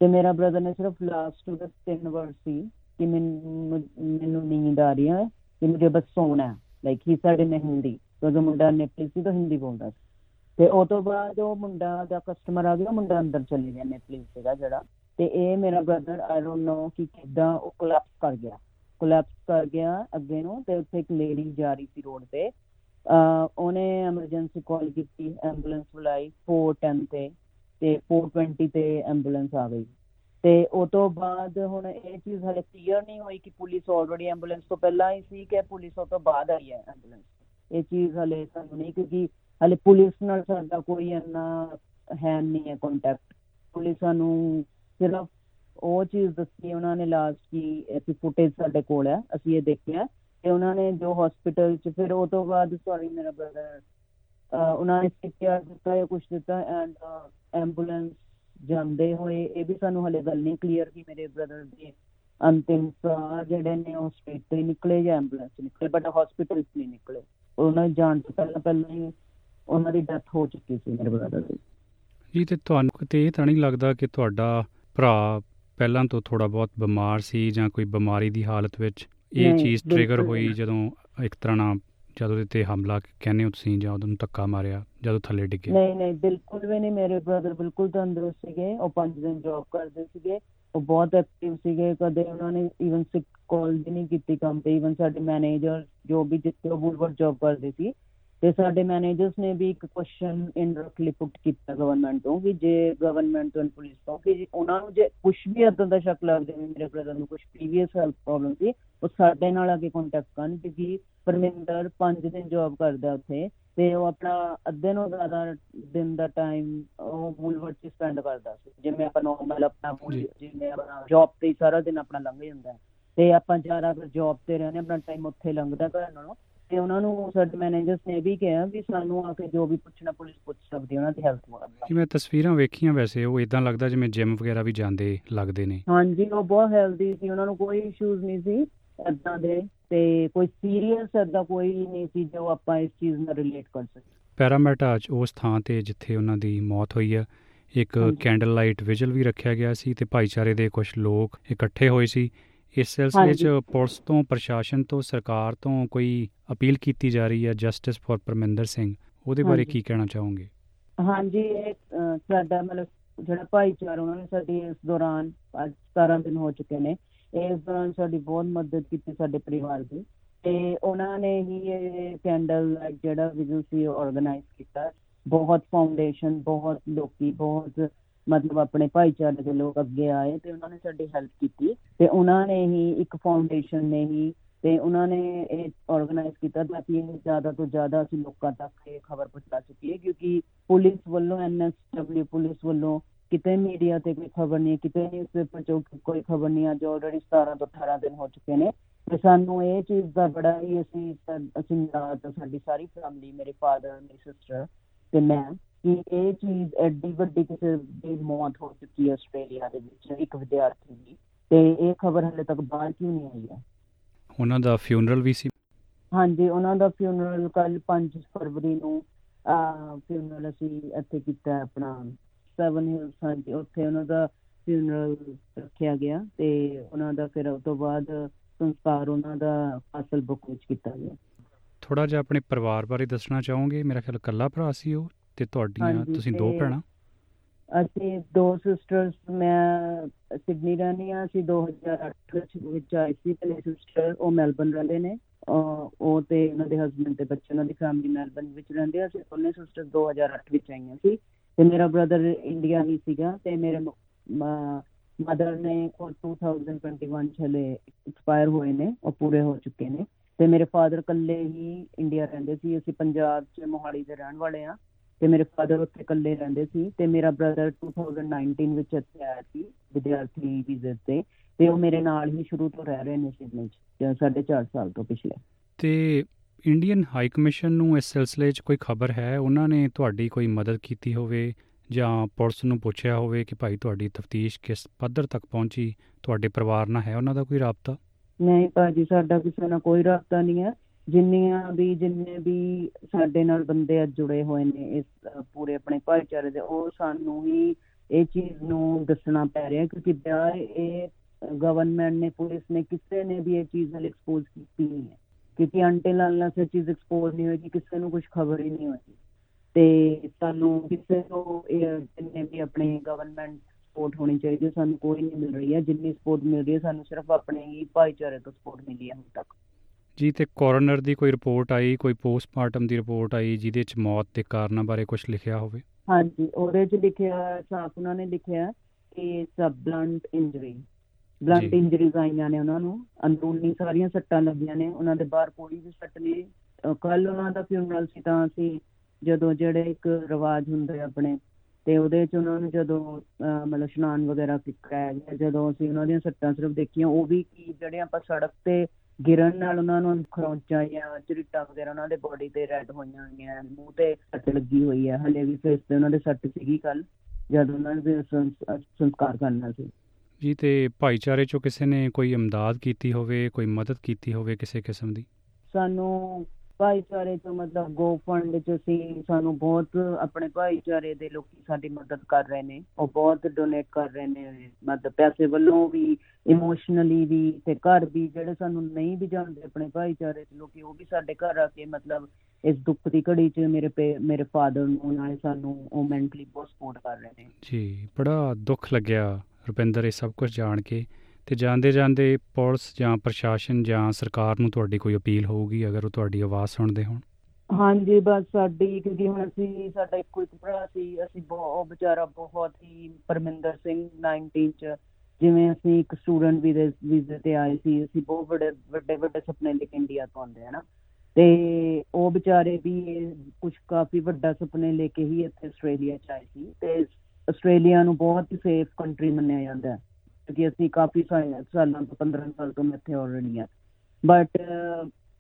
ਤੇ ਮੇਰਾ ਬ੍ਰਦਰ ਨੇ ਸਿਰਫ ਲਾਸਟ ਉਹਦੇ ਤਿੰਨ ਵਰਡ ਸੀ ਕਿ ਮੈਨੂੰ ਨੀਂਦ ਆ ਰਹੀ ਹੈ ਕਿ ਮੈਨੂੰ ਬਸ ਸੋਣਾ ਹੈ। ਲਾਈਕ ਹੀ ਸਾਡੇ ਨੇ ਹਿੰਦੀ ਕਿਉਂਕਿ ਮੁੰਡਾ ਨੇਪਲੀ ਸੀ ਤਾਂ ਹਿੰਦੀ ਬੋਲਦਾ ਸੀ। ਤੇ ਉਹ ਤੋਂ ਬਾਅਦ ਉਹ ਮੁੰਡਾ ਦਾ ਕਸਟਮਰ ਆ ਗਿਆ ਮੁੰਡਾ ਅੰਦਰ ਚਲੇ ਗਿਆ ਨੇਪਲੀ ਸੀਗਾ ਜਿਹੜਾ। ਤੇ ਇਹ ਮੇਰਾ ਬ੍ਰਦਰ ਆਈ ਡੋਨਟ ਨੋ ਕਿ ਕਿਦਾਂ ਉਹ ਕੋਲੈਪਸ ਕਰ ਗਿਆ। ਕੋਲੈਪਸ ਕਰ ਗਿਆ ਅੱਗੇ ਨੂੰ ਤੇ ਉੱਥੇ ਇੱਕ ਲੇਡੀ ਜਾ ਰਹੀ ਸੀ ਰੋਡ ਤੇ। ਉਹਨੇ ਐਮਰਜੈਂਸੀ ਕਾਲ ਕੀਤੀ ਐਂਬੂਲੈਂਸ ਬੁਲਾਈ 410 ਤੇ। ਤੇ 420 ਤੇ ਐਂਬੂਲੈਂਸ ਆ ਗਈ। ਤੇ ਉਹ ਤੋਂ ਬਾਅਦ ਹੁਣ ਇਹ ਚੀਜ਼ ਹਲੇ ਕਲੀਅਰ ਨਹੀਂ ਹੋਈ ਕਿ ਪੁਲਿਸ ਆਲਰੇਡੀ ਐਂਬੂਲੈਂਸ ਤੋਂ ਪਹਿਲਾਂ ਹੀ ਸੀ ਕਿ ਪੁਲਿਸ ਉਹ ਤੋਂ ਬਾਅਦ ਆਈ ਹੈ ਐਂਬੂਲੈਂਸ ਇਹ ਚੀਜ਼ ਹਲੇ ਸਾਨੂੰ ਨਹੀਂ ਕਿਉਂਕਿ ਹਲੇ ਪੁਲਿਸ ਨਾਲ ਸਾਡਾ ਕੋਈ ਇੰਨਾ ਹੈ ਨਹੀਂ ਹੈ ਕੰਟੈਕਟ ਪੁਲਿਸ ਸਾਨੂੰ ਸਿਰਫ ਉਹ ਚੀਜ਼ ਦੱਸੀ ਉਹਨਾਂ ਨੇ ਲਾਸਟ ਕੀ ਐਸੀ ਫੁਟੇਜ ਸਾਡੇ ਕੋਲ ਹੈ, ਅਸੀਂ ਇਹ ਦੇਖਿਆ। ਤੇ ਉਹਨਾਂ ਨੇ ਜੋ ਹਸਪੀਟਲ ਚ ਫਿਰ ਉਹ ਤੋਂ ਬਾਅਦ ਸੌਰੀ ਮੇਰਾ ਬ੍ਰਦਰ ਉਹਨਾਂ ਨੇ ਸਿਕਿਆ ਦਿੱਤਾ ਜਾਂ ਕੁਝ ਦਿੱਤਾ ਐਂਡ ਐਂਬੂਲੈਂਸ ਜਾਂਦੇ ਹੋਏ ਇਹ ਵੀ ਸਾਨੂੰ ਹਲੇ ਗੱਲ ਨਹੀਂ ਕਲੀਅਰ ਕਿ ਮੇਰੇ ਬ੍ਰਦਰ ਦੇ ਅੰਤਿਮ ਸਾਹ ਜਿਹੜੇ ਨੇ ਉਹ ਸਟੇਟ ਤੇ ਨਿਕਲੇ ਜਾਂ ਐਂਬੂਲੈਂਸ ਨਿਕਲੇ ਬਟ ਹਸਪੀਟਲ ਨਹੀਂ ਨਿਕਲੇ। ਉਹਨਾਂ ਨੇ ਜਾਣ ਤੋਂ ਪਹਿਲਾਂ ਪਹਿਲਾਂ ਹੀ ਉਹਨਾਂ ਦੀ ਡੈਥ ਹੋ ਚੁੱਕੀ ਸੀ ਮੇਰੇ ਬ੍ਰਦਰ ਦੀ। ਜੀ ਤੇ ਤੁਹਾਨੂੰ ਕਿਤੇ ਇਹ ਤਾਂ ਨਹੀਂ ਲੱਗਦਾ ਕਿ ਤੁਹਾਡਾ ਭਰਾ ਪਹਿਲਾਂ ਤੋਂ ਥੋੜਾ ਬਹੁਤ ਬਿਮਾਰ ਸੀ ਜਾਂ ਕੋਈ ਬਿਮਾਰੀ ਦੀ ਹਾਲਤ ਵਿੱਚ ਇਹ ਚੀਜ਼ ਟ੍ਰਿਗਰ ਹੋਈ ਜਦੋਂ ਇੱਕ ਤਰ੍ਹਾਂ ਨਾਲ ਜਦੋਂ ਉਹਦੇ ਤੇ ਹਮਲਾ ਕਹਿੰਦੇ ਹੋ ਤੁਸੀਂ ਜਾਂ ਉਹਨੂੰ ਧੱਕਾ ਮਾਰਿਆ, ਜਦੋਂ ਥੱਲੇ ਡਿੱਗੇ ਨਹੀਂ ਨਹੀਂ, ਬਿਲਕੁਲ ਵੀ ਨਹੀਂ। ਮੇਰੇ ਬ੍ਰਦਰ ਬਿਲਕੁਲ ਤੰਦਰੁਸਤ ਸੀਗੇ। ਉਹ 5 ਦਿਨ ਜੌਬ ਕਰਦੇ ਸੀਗੇ। ਉਹ ਬਹੁਤ ਐਕਟਿਵ ਸੀਗੇ। ਕਦੇ ਉਹਨਾਂ ਨੇ ਇਵਨ ਸਿਕ ਕਾਲ ਵੀ ਨਹੀਂ ਕੀਤੀ ਕੰਮ ਤੇ। ਇਵਨ ਸਾਡੇ ਮੈਨੇਜਰ ਜੋ ਵੀ ਜਿੱਥੇ ਉਹ ਬੁਲਵਰ ਜੌਬ ਕਰਦੇ ਸੀ ਤੇ ਸਾਡੇ ਮੈਨੇਜਰਸ ਨੇ ਵੀ ਇੱਕ ਕੁਐਸਚਨ ਇਨਡਾਇਰੈਕਟਲੀ ਪੁੱਟ ਕੀਤਾ ਗਵਰਨਮੈਂਟ ਤੋਂ ਕਿ ਜੇ ਗਵਰਨਮੈਂਟ ਤੋਂ ਪੁਲਿਸ ਤੋਂ ਕਿ ਉਹਨਾਂ ਨੂੰ ਜੇ ਕੁਝ ਵੀ ਇਦਾਂ ਦਾ ਸ਼ੱਕ ਲੱਗ ਜਾਵੇ ਮੇਰੇ ਬ੍ਰਦਰ ਨੂੰ ਕੁਝ ਪ੍ਰੀਵੀਅਸ ਹੈਲਥ ਪ੍ਰੋਬਲਮ ਸੀ ਉਹ ਸਾਡੇ ਨਾਲ ਆ ਕੇ ਕੰਟੈਕਟ ਕਰਨ ਕਿਉਂਕਿ ਪਰਮਿੰਦਰ 5 ਦਿਨ ਜੌਬ ਕਰਦਾ ਉੱਥੇ ਤੇ ਉਹ ਆਪਣਾ ਅੱਧੇ ਨੂੰ ਜ਼ਿਆਦਾ ਦਿਨ ਦਾ ਟਾਈਮ ਉਹ ਬੁਲਵਰ 'ਚ ਸਪੈਂਡ ਕਰਦਾ ਸੀ ਜਿਵੇਂ ਆਪਾਂ ਨਾਰਮਲ ਆਪਣਾ ਜਿਵੇਂ ਆਪਣਾ ਜੌਬ ਤੇ ਸਾਰਾ ਦਿਨ ਆਪਣਾ ਲੰਘ ਜਾਂਦਾ ਤੇ ਆਪਾਂ ਜ਼ਿਆਦਾ ਜੌਬ ਤੇ ਰਹਿੰਦੇ ਆਪਣਾ ਟਾਈਮ ਉੱਥੇ ਲੰਘਦਾ ਘਰ ਨਾਲੋਂ ਤੇ ਉਹਨਾਂ ਨੂੰ ਸਾਡੇ ਮੈਨੇਜਰਸ ਨੇ ਵੀ ਕਿਹਾ ਵੀ ਸਾਨੂੰ ਆ ਕੇ ਜੋ ਵੀ ਪੁੱਛਣਾ ਪੁਲਿਸ ਪੁੱਛ ਸਕਦੀ ਉਹਨਾਂ ਦੀ ਹੈਲਪ ਵਾਸਤੇ ਜਿਵੇਂ ਤਸਵੀਰਾਂ ਵੇਖੀਆਂ ਵੈਸੇ ਉਹ ਇਦਾਂ ਲੱਗਦਾ ਜਿਵੇਂ ਜਿਮ ਵਗੈਰਾ ਵੀ ਜਾਂਦੇ ਲੱਗਦੇ ਨੇ। ਹਾਂਜੀ ਉਹ ਬਹੁਤ ਹੈਲਦੀ ਸੀ ਉਹਨਾਂ ਨੂੰ ਕੋਈ ਇਸ਼ੂਜ਼ ਨਹੀਂ ਸੀ ਇਦਾਂ ਦੇ ਤੇ ਕੋਈ ਸੀਰੀਅਸ ਇਦਾਂ ਕੋਈ ਨਹੀਂ ਸੀ ਜੋ ਆਪਾਂ ਇਸ ਚੀਜ਼ ਨਾਲ ਰਿਲੇਟ ਕਰ ਸਕੀਏ। ਪੈਰਾਮੈਟਾ ਚ ਉਸ ਥਾਂ ਤੇ ਜਿੱਥੇ ਉਹਨਾਂ ਦੀ ਮੌਤ ਹੋਈ ਆ ਇੱਕ ਕੈਂਡਲ ਲਾਈਟ ਵਿਜਲ ਵੀ ਰੱਖਿਆ ਗਿਆ ਸੀ ਤੇ ਭਾਈਚਾਰੇ ਦੇ ਕੁਝ ਲੋਕ ਇਕੱਠੇ ਹੋਏ ਸੀ। ਇਸ ਸਿਲਸਿਲੇ 'ਚ ਪੁਲਿਸ ਤੋਂ ਪ੍ਰਸ਼ਾਸਨ ਤੋਂ ਸਰਕਾਰ ਤੋਂ ਕੋਈ ਅਪੀਲ ਕੀਤੀ ਜਾ ਰਹੀ ਹੈ ਜਸਟਿਸ ਫॉर ਪਰਮਿੰਦਰ ਸਿੰਘ? ਉਹਦੇ ਬਾਰੇ ਕੀ ਕਹਿਣਾ ਚਾਹੋਗੇ? ਹਾਂਜੀ ਇਹ ਸਾਡਾ ਮਤਲਬ ਜਿਹੜਾ ਭਾਈਚਾਰਾ ਉਹਨਾਂ ਨੇ ਸਾਡੀ ਇਸ ਦੌਰਾਨ ਅੱਜ 17 ਦਿਨ ਹੋ ਚੁੱਕੇ ਨੇ ਇਸ ਦੌਰਾਨ ਸਾਡੀ ਬਹੁਤ ਮਦਦ ਕੀਤੀ ਸਾਡੇ ਪਰਿਵਾਰ ਦੀ ਤੇ ਉਹਨਾਂ ਨੇ ਹੀ ਇਹ ਕੈਂਡਲ ਜਿਹੜਾ ਵਿਜ਼ੂ ਸੀ ਆਰਗੇਨਾਈਜ਼ ਕੀਤਾ ਬਹੁਤ ਫਾਊਂਡੇਸ਼ਨ ਬਹੁਤ ਲੋਕੀ ਬਹੁਤ ਮਤਲਬ ਆਪਣੇ ਭਾਈਚਾਰੇ ਦੇ ਲੋਕ ਅੱਗੇ ਆਏ ਤੇ ਉਹਨਾਂ ਨੇ ਸਾਡੀ ਹੈਲਪ ਕੀਤੀ ਤੇ ਉਹਨਾਂ ਨੇ ਹੀ ਇੱਕ ਫਾਊਂਡੇਸ਼ਨ ਨੇ ਹੀ ਤੇ ਉਹਨਾਂ ਨੇ ਇਹ ਆਰਗੇਨਾਈਜ਼ ਕੀਤਾ ਤਾਂ ਕਿ ਜ਼ਿਆਦਾ ਤੋਂ ਜ਼ਿਆਦਾ ਅਸੀਂ ਲੋਕਾਂ ਤੱਕ ਇਹ ਖਬਰ ਪਹੁੰਚਾ ਸਕੀਏ ਕਿਉਂਕਿ ਪੁਲਿਸ ਵੱਲੋਂ ਐਨਐਸਡਬਲਯੂ ਪੁਲਿਸ ਵੱਲੋਂ ਕਿਤੇ ਮੀਡੀਆ ਤੇ ਕੋਈ ਖਬਰ ਨਹੀਂ, ਕਿਤੇ ਨਿਊਜ਼ਪੇਪਰ 'ਚ ਕੋਈ ਖਬਰ ਨਹੀਂ, ਅੱਜ ਆਲਰੇਡੀ 17 ਤੋਂ 18 ਦਿਨ ਹੋ ਚੁੱਕੇ ਨੇ ਤੇ ਸਾਨੂੰ ਇਹ ਚੀਜ਼ ਦਾ ਬੜਾ ਹੀ ਅਸੀਂ ਅਸੀਂ ਸਾਡੀ ਸਾਰੀ ਫੈਮਿਲੀ ਮੇਰੇ ਫਾਦਰ ਮੇਰੀ ਸਿਸਟਰ ਤੇ ਮੈਂ ਕਿ ਇਹ ਚੀਜ਼ ਐਡੀ ਵੱਡੀ ਕਿਸੇ ਦੀ ਮੌਤ ਹੋ ਚੁੱਕੀ ਹੈ ਆਸਟ੍ਰੇਲੀਆ ਦੇ ਵਿੱਚ ਇੱਕ ਵਿਦਿਆਰਥੀ ਦੀ। ਤੇ ਇਹ ਖਬਰ ਹਲੇ ਤੱਕ ਬਾਹਰ ਕਿਉਂ ਨਹੀਂ ਆਈ ਹੈ? ਉਹਨਾਂ ਦਾ ਫਿਊਨਰਲ ਵੀ ਸੀ। ਹਾਂਜੀ ਉਹਨਾਂ ਦਾ ਫਿਊਨਰਲ ਕੱਲ 5 ਫਰਵਰੀ ਨੂੰ ਆ ਫਿਊਨਰਲ ਅਸੀਂ ਇੱਥੇ ਕੀਤਾ ਆਪਣਾ 7 ਹਿਲਸ ਹਾਂਜੀ ਉੱਥੇ ਉਹਨਾਂ ਦਾ ਫਿਊਨਰਲ ਰੱਖਿਆ ਗਿਆ ਤੇ ਉਹਨਾਂ ਦਾ ਫਿਰ ਉਸ ਤੋਂ ਬਾਅਦ ਸੰਸਕਾਰ ਉਹਨਾਂ ਦਾ ਫਾਸਲ ਬੁੱਕ ਵਿੱਚ ਕੀਤਾ ਗਿਆ। ਥੋੜਾ ਜਿਹਾ ਆਪਣੇ ਪਰਿਵਾਰ ਬਾਰੇ ਦੱਸਣਾ ਚਾਹੋਗੇ? ਮੇਰਾ ਖਿਆਲ ਕੱਲਾ ਭਰਾ ਸੀ ਉਹ। ਤੇ ਤੁਹਾਡੀਆਂ ਤੁਸੀਂ ਦੋ ਭੈਣਾਂ? ਅਸੀਂ ਦੋ ਸਿਸਟਰਸ ਮੈਂ ਸਿਡਨੀ ਰਹਿੰਦੀ ਆ ਅਸੀਂ 2008 ਵਿੱਚ ਆਈ ਸੀ ਤੇ ਸਿਸਟਰ ਉਹ ਮੈਲਬਨ ਰਹਿੰਦੇ ਨੇ ਅਹ, ਉਹ ਤੇ ਉਹਨਾਂ ਦੇ ਹਸਬੰਡ ਤੇ ਬੱਚੇ ਉਹਨਾਂ ਦੀ ਫੈਮਿਲੀ ਮੈਲਬਨ ਵਿੱਚ ਰਹਿੰਦੇ ਆ ਅਸੀਂ ਦੋਨੇ ਸਿਸਟਰ 2008 ਵਿੱਚ ਆਈਆਂ ਸੀ ਤੇ ਮੇਰਾ ਬ੍ਰਦਰ ਇੰਡੀਆ ਹੀ ਸੀਗਾ ਤੇ ਮੇਰੇ ਮਦਰ ਨੇ ਉਹ 2021 ਚ ਹਲੇ ਐਕਸਪਾਇਰ ਹੋਏ ਨੇ ਉਹ ਪੂਰੇ ਹੋ ਚੁੱਕੇ ਨੇ ਤੇ ਮੇਰੇ ਫਾਦਰ ਇਕੱਲੇ ਹੀ ਇੰਡੀਆ ਰਹਿੰਦੇ ਸੀ ਅਸੀਂ ਪੰਜਾਬ ਚ ਮੋਹਾਲੀ ਦੇ ਰਹਿਣ ਵਾਲੇ ਆ ਤੇ ਮੇਰੇ ਫਾਦਰ ਉੱਥੇ ਇਕੱਲੇ ਰਹਿੰਦੇ ਸੀ ਤੇ ਮੇਰਾ ਬ੍ਰਦਰ 2019 ਵਿੱਚ ਇੱਥੇ ਆਇਆ ਸੀ ਵਿਦਿਆਰਥੀ ਵੀਜ਼ੇ ਤੇ ਤੇ ਉਹ ਮੇਰੇ ਨਾਲ ਹੀ ਸ਼ੁਰੂ ਤੋਂ ਰਹਿ ਰਹੇ ਨੇ ਸਿਡਨੀ ਚ ਸਾਢੇ ਚਾਰ ਸਾਲ ਤੋਂ ਪਿਛਲੇ। ਤੇ ਇੰਡੀਅਨ ਹਾਈ ਕਮਿਸ਼ਨ ਨੂੰ ਇਸ ਸਿਲਸਿਲੇ 'ਚ ਕੋਈ ਖਬਰ ਹੈ? ਉਹਨਾਂ ਨੇ ਤੁਹਾਡੀ ਕੋਈ ਮਦਦ ਕੀਤੀ ਹੋਵੇ ਜਾਂ ਪੁਲਿਸ ਨੂੰ ਪੁੱਛਿਆ ਹੋਵੇ ਕਿ ਭਾਈ ਤੁਹਾਡੀ ਤਫਤੀਸ਼ ਕਿਸ ਪੱਧਰ ਤੱਕ ਪਹੁੰਚੀ? ਤੁਹਾਡੇ ਪਰਿਵਾਰ ਨਾਲ ਹੈ ਉਹਨਾਂ ਦਾ ਕੋਈ ਰਾਬਤਾ? ਨਹੀਂ ਭਾਜੀ ਸਾਡਾ ਕਿਸੇ ਨਾਲ ਕੋਈ ਰਾਬਤਾ ਨਹੀਂ ਹੈ। ਜਿੰਨੀਆਂ ਵੀ ਜਿੰਨੇ ਵੀ ਸਾਡੇ ਨਾਲ ਬੰਦੇ ਅੱਜ ਜੁੜੇ ਹੋਏ ਨੇ ਇਸ ਅ, ਪੂਰੇ ਆਪਣੇ ਭਾਈਚਾਰੇ ਦੇ ਉਹ ਸਾਨੂੰ ਹੀ ਇਹ ਚੀਜ਼ ਨੂੰ ਦੱਸਣਾ ਪੈ ਰਿਹਾ ਕਿਉਂਕਿ ਬਿਆਰ ਇਹ ਗਵਰਨਮੈਂਟ ਨੇ ਪੁਲਿਸ ਨੇ ਕਿਸੇ ਨੇ ਵੀ ਇਹ ਚੀਜ਼ ਨਾਲ ਐਕਸਪੋਜ਼ ਕੀਤੀ ਨਹੀਂ ਹੈ। ਕਿਉਂਕਿ ਅੰਟਿਲ ਅਨਲੈਸ ਇਹ ਚੀਜ਼ ਐਕਸਪੋਜ਼ ਨਹੀਂ ਹੋਏਗੀ ਕਿਸੇ ਨੂੰ ਕੁਝ ਖਬਰ ਹੀ ਨਹੀਂ ਹੋਏਗੀ ਤੇ ਸਾਨੂੰ ਕਿਸੇ ਤੋਂ ਇਹ ਜਿੰਨੇ ਵੀ ਆਪਣੇ ਗਵਰਨਮੈਂਟ ਸਪੋਰਟ ਹੋਣੀ ਚਾਹੀਦੀ ਹੈ, ਸਾਨੂੰ ਕੋਈ ਨਹੀਂ ਮਿਲ ਰਹੀ ਹੈ। ਜਿੰਨੀ ਸਪੋਰਟ ਮਿਲ ਰਹੀ ਹੈ ਸਾਨੂੰ ਸਿਰਫ ਆਪਣੇ ਹੀ ਭਾਈਚਾਰੇ ਤੋਂ ਸਪੋਰਟ ਮਿਲੀ ਹੈ ਹੁਣ ਤੱਕ। ਜੀ ਤੇ ਕੋਰਨਰ ਦੀ ਕੋਈ ਰਿਪੋਰਟ ਆਈ ਕੋਈ ਪੋਸਟਮਾਰਟਮ ਦੀ ਰਿਪੋਰਟ ਆਈ ਜਿਹਦੇ 'ਚ ਮੌਤ ਦੇ ਕਾਰਨਾਂ ਬਾਰੇ ਕੁਝ ਲਿਖਿਆ ਹੋਵੇ? ਹਾਂਜੀ ਉਹਦੇ ਚ ਲਿਖਿਆ ਸਾਫ਼ ਉਹਨਾਂ ਨੇ ਲਿਖਿਆ ਕਿ ਸਬ ਬਲੰਟ ਇੰਜਰੀ ਬਲੰਟ। ਇੰਜਰੀਜ਼ ਆਈਆਂ ਨੇ ਉਹਨਾਂ ਨੂੰ ਅੰਦਰੂਨੀ ਸਾਰੀਆਂ ਸੱਟਾਂ ਲੱਗੀਆਂ ਨੇ ਉਹਨਾਂ ਦੇ ਬਾਹਰ ਕੋਈ ਵੀ ਸੱਟ ਨਹੀਂ ਕੱਲ ਉਹਨਾਂ ਦਾ ਫਿਊਨਰਲ ਸੀ ਤਾਂ ਅਸੀਂ ਜਦੋਂ ਜਿਹੜੇ ਇੱਕ ਰਿਵਾਜ ਹੁੰਦੇ ਆਪਣੇ ਤੇ ਉਹਦੇ ਚ ਉਹਨਾਂ ਨੂੰ ਜਦੋਂ ਮਤਲਬ ਇਸ਼ਨਾਨ ਵਗੈਰਾ ਕਰਾਇਆ ਗਿਆ ਜਦੋਂ ਅਸੀਂ ਉਹਨਾਂ ਦੀਆਂ ਸੱਟਾਂ ਸਿਰਫ ਦੇਖੀਆਂ ਉਹ ਵੀ ਕੀ ਜਿਹੜੇ ਆਪਾਂ ਸੜਕ ਤੇ ਗਿਰਨ ਨਾਲ ਉਹਨਾਂ ਨੂੰ ਖਰੋਂਚਾਂ ਜਾਂ ਝਰੀਟਾਂ ਵਗੈਰਾ ਉਹਨਾਂ ਦੇ ਬੋਡੀ ਤੇ ਰੈਡ ਹੋਈਆਂ ਹੋਈਆਂ ਮੂੰਹ ਤੇ ਸੱਟ ਲੱਗੀ ਹੋਈ ਹੈ ਹਲੇ ਵੀ ਫੇਸ ਤੇ ਉਹਨਾਂ ਦੇ ਸੱਟ ਸੀਗੀ ਕੱਲ ਜਦ ਉਹਨਾਂ ਦੇ ਸੰਸ- ਸੰਸਕਾਰ ਕਰਨਾ ਸੀ। ਜੀ ਤੇ ਭਾਈਚਾਰੇ 'ਚੋਂ ਕਿਸੇ ਨੇ ਕੋਈ ਇਮਦਾਦ ਕੀਤੀ ਹੋਵੇ ਕੋਈ ਮਦਦ ਕੀਤੀ ਹੋਵੇ ਕਿਸੇ ਕਿਸਮ ਦੀ? ਸਾਨੂੰ ਭਾਈਚਾਰੇ ਤੋਂ ਮਤਲਬ ਗੋ ਫੰਡ ਚ ਅਸੀਂ ਸਾਨੂੰ ਬਹੁਤ ਆਪਣੇ ਭਾਈਚਾਰੇ ਦੇ ਲੋਕੀ ਸਾਡੀ ਮਦਦ ਕਰ ਰਹੇ ਨੇ, ਉਹ ਬਹੁਤ ਡੋਨੇਟ ਕਰ ਰਹੇ ਨੇ, ਮਤਲਬ ਪੈਸੇ ਵੱਲੋਂ ਵੀ ਇਮੋਸ਼ਨਲੀ ਵੀ ਤੇ ਘਰ ਵੀ ਜਿਹੜੇ ਸਾਨੂੰ ਨਹੀਂ ਵੀ ਜਾਣਦੇ ਆਪਣੇ ਭਾਈਚਾਰੇ ਚ ਲੋਕੀ, ਉਹ ਵੀ ਸਾਡੇ ਘਰ ਆ ਕੇ ਮਤਲਬ ਇਸ ਦੁੱਖ ਦੀ ਘੜੀ ਚ ਮੇਰੇ ਪੇ- ਮੇਰੇ ਫਾਦਰ ਨੂੰ, ਨਾਲੇ ਸਾਨੂੰ ਉਹ ਮੈਂਟਲੀ ਬਹੁਤ ਸਪੋਰਟ ਕਰ ਰਹੇ ਨੇ। ਜੀ, ਬੜਾ ਦੁੱਖ ਲੱਗਿਆ ਰੁਪਿੰਦਰ ਇਹ ਸਭ ਕੁਝ ਜਾਣ ਕੇ। ਤੇ ਜਾਂਦੇ ਜਾਂਦੇ ਪੁਲਿਸ ਜਾਂ ਪ੍ਰਸ਼ਾਸਨ ਜਾਂ ਸਰਕਾਰ ਨੂੰ ਤੁਹਾਡੀ ਕੋਈ ਅਪੀਲ ਹੋਊਗੀ ਅਗਰ ਉਹ ਤੁਹਾਡੀ ਆਵਾਜ਼ ਸੁਣਦੇ ਹੋਣ? ਹਾਂਜੀ, ਬਸ ਸਾਡੀ, ਕਿਉਂਕਿ ਹੁਣ ਅਸੀਂ, ਸਾਡਾ ਇੱਕੋ ਇੱਕ ਭਰਾ ਸੀ, ਅਸੀਂ ਬਹੁ- ਉਹ ਵਿਚਾਰਾ ਬਹੁਤ ਹੀ ਪਰਮਿੰਦਰ ਸਿੰਘ 19 ਚ, ਜਿਵੇਂ ਅਸੀਂ ਇੱਕ ਸਟੂਡੈਂਟ ਵੀਜ਼ੇ ਵੀਜ਼ੇ ਤੇ ਆਏ ਸੀ, ਅਸੀਂ ਬਹੁਤ ਵੱਡੇ ਵੱਡੇ ਵੱਡੇ ਸੁਪਨੇ ਲੈ ਕੇ ਇੰਡੀਆ ਤੋਂ ਆਉਂਦੇ ਆ ਨਾ। ਤੇ ਉਹ ਵਿਚਾਰੇ ਵੀ ਕੁਝ ਕਾਫੀ ਵੱਡਾ ਸੁਪਨੇ ਲੈ ਕੇ ਹੀ ਇੱਥੇ ਆਸਟ੍ਰੇਲੀਆ ਚ ਆਏ ਸੀ, ਤੇ ਆਸਟ੍ਰੇਲੀਆ ਨੂੰ ਬਹੁਤ ਹੀ ਸੇਫ ਕੰਟਰੀ ਮੰਨਿਆ ਜਾਂਦਾ ਹੈ। ਕਿਉਂਕਿ ਅਸੀਂ ਕਾਫੀ ਸਾ- ਸਾਲਾਂ ਤੋਂ 15 ਸਾਲ ਤੋਂ ਮੈਂ ਇੱਥੇ ਆਲਰੇਡੀ ਆ ਬਟ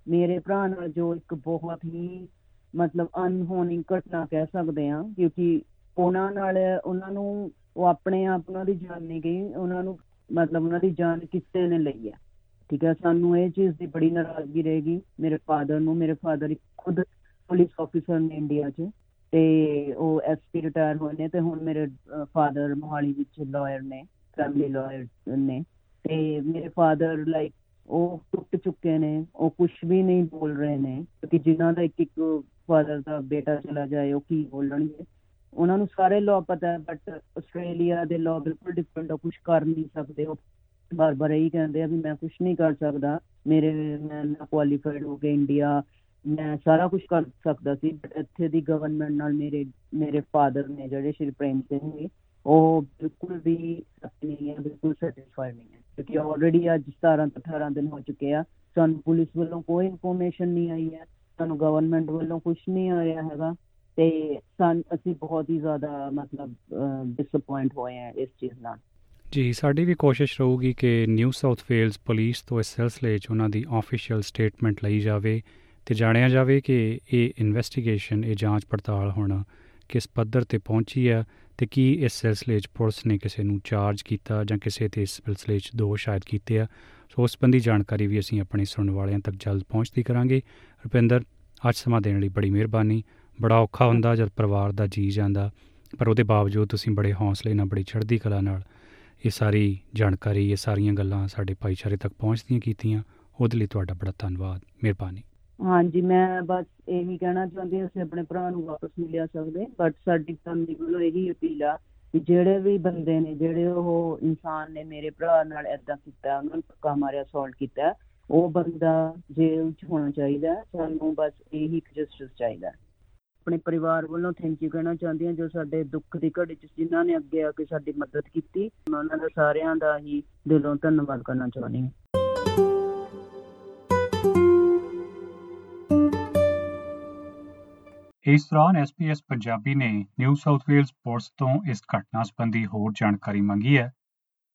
ਮੇਰੇ ਭਰਾ ਨਾਲ ਜੋ ਇੱਕ ਬਹੁਤ ਹੀ ਮਤਲਬ ਅਨਹੋਣੀ ਘਟਨਾ ਕਹਿ ਸਕਦੇ ਆ ਕਿਉਂਕਿ ਉਹਨਾਂ ਨਾਲ, ਉਹਨਾਂ ਨੂੰ ਉਹ ਆਪਣੇ ਆਪ, ਉਹਨਾਂ ਦੀ ਜਾਨ ਨਹੀਂ ਗਈ, ਉਹਨਾਂ ਨੂੰ ਮਤਲਬ ਉਹਨਾਂ ਦੀ ਜਾਨ ਕਿਸੇ ਨੇ ਲਈ ਹੈ। ਠੀਕ ਹੈ, ਸਾਨੂੰ ਇਹ ਚੀਜ਼ ਦੀ ਬੜੀ ਨਾਰਾਜ਼ਗੀ ਰਹੇਗੀ, ਮੇਰੇ ਫਾਦਰ ਨੂੰ, ਮੇਰੇ ਫਾਦਰ ਖੁਦ ਪੁਲਿਸ ਆਫੀਸਰ ਨੇ ਇੰਡੀਆ 'ਚ, ਤੇ ਉਹ ਐਸਪੀ ਰਿਟਾਇਰ ਹੋਏ ਨੇ, ਤੇ ਹੁਣ ਮੇਰੇ ਫਾਦਰ ਮੋਹਾਲੀ ਵਿੱਚ ਲਾਇਰ ਨੇ। ਫੈਮਿਲੀ ਲਾਇਰ ਨੇ ਤੇ ਮੇਰੇ ਫਾਦਰ ਲਾਈਕ ਉਹ ਟੁੱਟ ਚੁੱਕੇ ਨੇ, ਉਹ ਕੁਝ ਵੀ ਨਹੀਂ ਬੋਲ ਰਹੇ ਨੇ, ਕਿਉਂਕਿ ਜਿਨ੍ਹਾਂ ਦਾ ਇੱਕ ਇੱਕ ਫਾਦਰ ਦਾ ਬੇਟਾ ਚਲਾ ਜਾਏ, ਉਹ ਕੀ ਬੋਲਣਗੇ? ਉਹਨਾਂ ਨੂੰ ਸਾਰੇ ਲਾਅ ਪਤਾ ਹੈ ਬਟ ਆਸਟ੍ਰੇਲੀਆ ਦੇ ਲਾਅ ਬਿਲਕੁਲ ਡਿਫਰੈਂਟ ਉਹ ਕੁਝ ਕਰ ਨਹੀਂ ਸਕਦੇ, ਉਹ ਬਾਰ ਬਾਰ ਇਹੀ ਕਹਿੰਦੇ ਆ ਵੀ ਮੈਂ ਕੁਝ ਨਹੀਂ ਕਰ ਸਕਦਾ, ਮੇਰੇ ਮੈਂ ਨਾ ਕੁਆਲੀਫਾਈਡ ਹੋ ਕੇ ਇੰਡੀਆ ਮੈਂ ਸਾਰਾ ਕੁਝ ਕਰ ਸਕਦਾ ਸੀ ਬਟ ਇੱਥੇ ਦੀ ਗਵਰਨਮੈਂਟ ਨਾਲ ਮੇਰੇ ਮੇਰੇ ਫਾਦਰ ਨੇ ਜਿਹੜੇ ਸ਼੍ਰੀ ਪ੍ਰੇਮ ਸਿੰਘ ਨੇ ਉਹ ਬਿਲਕੁਲ ਵੀ happy ਨਹੀਂ ਹੈ ਬਿਲਕੁਲ ਸੈਟੀਸਫਾਈਡ ਨਹੀਂ ਹੈ। ਕਿਉਂਕਿ ਆਲਰੇਡੀ ਅੱਜ 17 ਤੋਂ 18 ਦਿਨ ਹੋ ਚੁੱਕੇ ਆ। ਸਾਨੂੰ ਪੁਲਿਸ ਵੱਲੋਂ ਕੋਈ ਇਨਫੋਰਮੇਸ਼ਨ ਨਹੀਂ ਆਈ ਹੈ। ਸਾਨੂੰ ਗਵਰਨਮੈਂਟ ਵੱਲੋਂ ਕੁਝ ਨਹੀਂ ਆਇਆ ਹੈਗਾ। ਤੇ ਸਾਨ, ਅਸੀਂ ਬਹੁਤ ਹੀ ਜ਼ਿਆਦਾ ਮਤਲਬ ਡਿਸਪਾਇੰਟ ਹੋਏ ਆ ਇਸ ਚੀਜ਼ ਨਾਲ। ਜੀ, ਸਾਡੀ ਵੀ ਕੋਸ਼ਿਸ਼ ਰਹੂਗੀ ਕਿ ਨਿਊ ਸਾਊਥ ਵੇਲਜ਼ ਪੁਲਿਸ ਤੋਂ ਇਸ ਸਿਲਸਿਲੇ 'ਚ ਉਹਨਾਂ ਦੀ ਆਫੀਸ਼ੀਅਲ ਸਟੇਟਮੈਂਟ ਲਈ ਜਾਵੇ ਤੇ ਜਾਣਿਆ ਜਾਵੇ ਕਿ ਇਹ ਇਨਵੈਸਟੀਗੇਸ਼ਨ ਇਹ ਜਾਂਚ ਪੜਤਾਲ ਹੁਣ ਕਿਸ ਪੱਧਰ ਤੇ ਪਹੁੰਚੀ ਹੈ ਤੇ ਕੀ ਇਸ ਸਿਲਸਿਲੇ 'ਚ ਪੁਲਿਸ ਨੇ ਕਿਸੇ ਨੂੰ ਚਾਰਜ ਕੀਤਾ ਜਾਂ ਕਿਸੇ ਤੇ ਇਸ ਸਿਲਸਿਲੇ 'ਚ ਦੋਸ਼ ਸ਼ਾਇਦ ਕੀਤੇ ਆ? ਸੋ ਉਸ ਸੰਬੰਧੀ ਜਾਣਕਾਰੀ ਵੀ ਅਸੀਂ ਆਪਣੇ ਸੁਣਨ ਵਾਲਿਆਂ ਤੱਕ ਜਲਦ ਪਹੁੰਚਦੀ ਕਰਾਂਗੇ। ਰੁਪਿੰਦਰ, ਅੱਜ ਸਮਾਂ ਦੇਣ ਲਈ ਬੜੀ ਮਿਹਰਬਾਨੀ। ਬੜਾ ਔਖਾ ਹੁੰਦਾ ਜਦ ਪਰਿਵਾਰ ਦਾ ਜੀ ਜਾਂਦਾ, ਪਰ ਉਹਦੇ ਬਾਵਜੂਦ ਤੁਸੀਂ ਬੜੇ ਹੌਸਲੇ ਨਾਲ, ਬੜੀ ਚੜ੍ਹਦੀ ਕਲਾ ਨਾਲ ਇਹ ਸਾਰੀ ਜਾਣਕਾਰੀ, ਇਹ ਸਾਰੀਆਂ ਗੱਲਾਂ ਸਾਡੇ ਭਾਈਚਾਰੇ ਤੱਕ ਪਹੁੰਚਦੀਆਂ ਕੀਤੀਆਂ। ਉਹਦੇ ਲਈ ਤੁਹਾਡਾ ਬੜਾ ਧੰਨਵਾਦ। ਮਿਹਰਬਾਨੀ। ਹਾਂਜੀ, ਮੈਂ ਬਸ ਇਹੀ ਕਹਿਣਾ ਚਾਹੁੰਦੀ ਹਾਂ, ਅਸੀਂ ਆਪਣੇ ਭਰਾ ਨੂੰ ਵਾਪਸ ਨਹੀਂ ਲਿਆ ਸਕਦੇ ਬਟ ਸਾਡੀ ਫੈਮਿਲੀ ਵੱਲੋਂ ਇਹੀ ਅਪੀਲ ਆ ਕਿ ਜਿਹੜੇ ਵੀ ਬੰਦੇ ਨੇ, ਜਿਹੜੇ ਉਹ ਇਨਸਾਨ ਨੇ ਮੇਰੇ ਭਰਾ ਨਾਲ ਐਦਾਂ ਕੀਤਾ, ਉਹਨਾਂ ਨੂੰ ਧੱਕਾ ਮਾਰਿਆ ਅਸੌਲਟ ਕੀਤਾ, ਉਹ ਬੰਦਾ ਜੇਲ੍ਹ 'ਚ ਹੋਣਾ ਚਾਹੀਦਾ ਹੈ। ਸਾਨੂੰ ਬਸ ਇਹੀ ਇੱਕ ਜਸਟਿਸ ਚਾਹੀਦਾ ਹੈ। ਆਪਣੇ ਪਰਿਵਾਰ ਵੱਲੋਂ ਥੈਂਕ ਯੂ ਕਹਿਣਾ ਚਾਹੁੰਦੀ ਹਾਂ, ਜੋ ਸਾਡੇ ਦੁੱਖ ਦੀ ਘੜੀ 'ਚ, ਜਿਨ੍ਹਾਂ ਨੇ ਅੱਗੇ ਆ ਕੇ ਸਾਡੀ ਮਦਦ ਕੀਤੀ, ਮੈਂ ਉਹਨਾਂ ਦਾ ਸਾਰਿਆਂ ਦਾ ਹੀ ਦਿਲੋਂ ਧੰਨਵਾਦ ਕਰਨਾ ਚਾਹੁੰਦੀ ਹਾਂ ਇਸ ਦੌਰਾਨ ਐਸਪੀਐਸ ਪੰਜਾਬੀ ਨੇ ਨਿਊ ਸਾਊਥ ਵੇਲਜ਼ ਪੁਲਿਸ ਤੋਂ ਇਸ ਘਟਨਾ ਸੰਬੰਧੀ ਹੋਰ ਜਾਣਕਾਰੀ ਮੰਗੀ ਹੈ।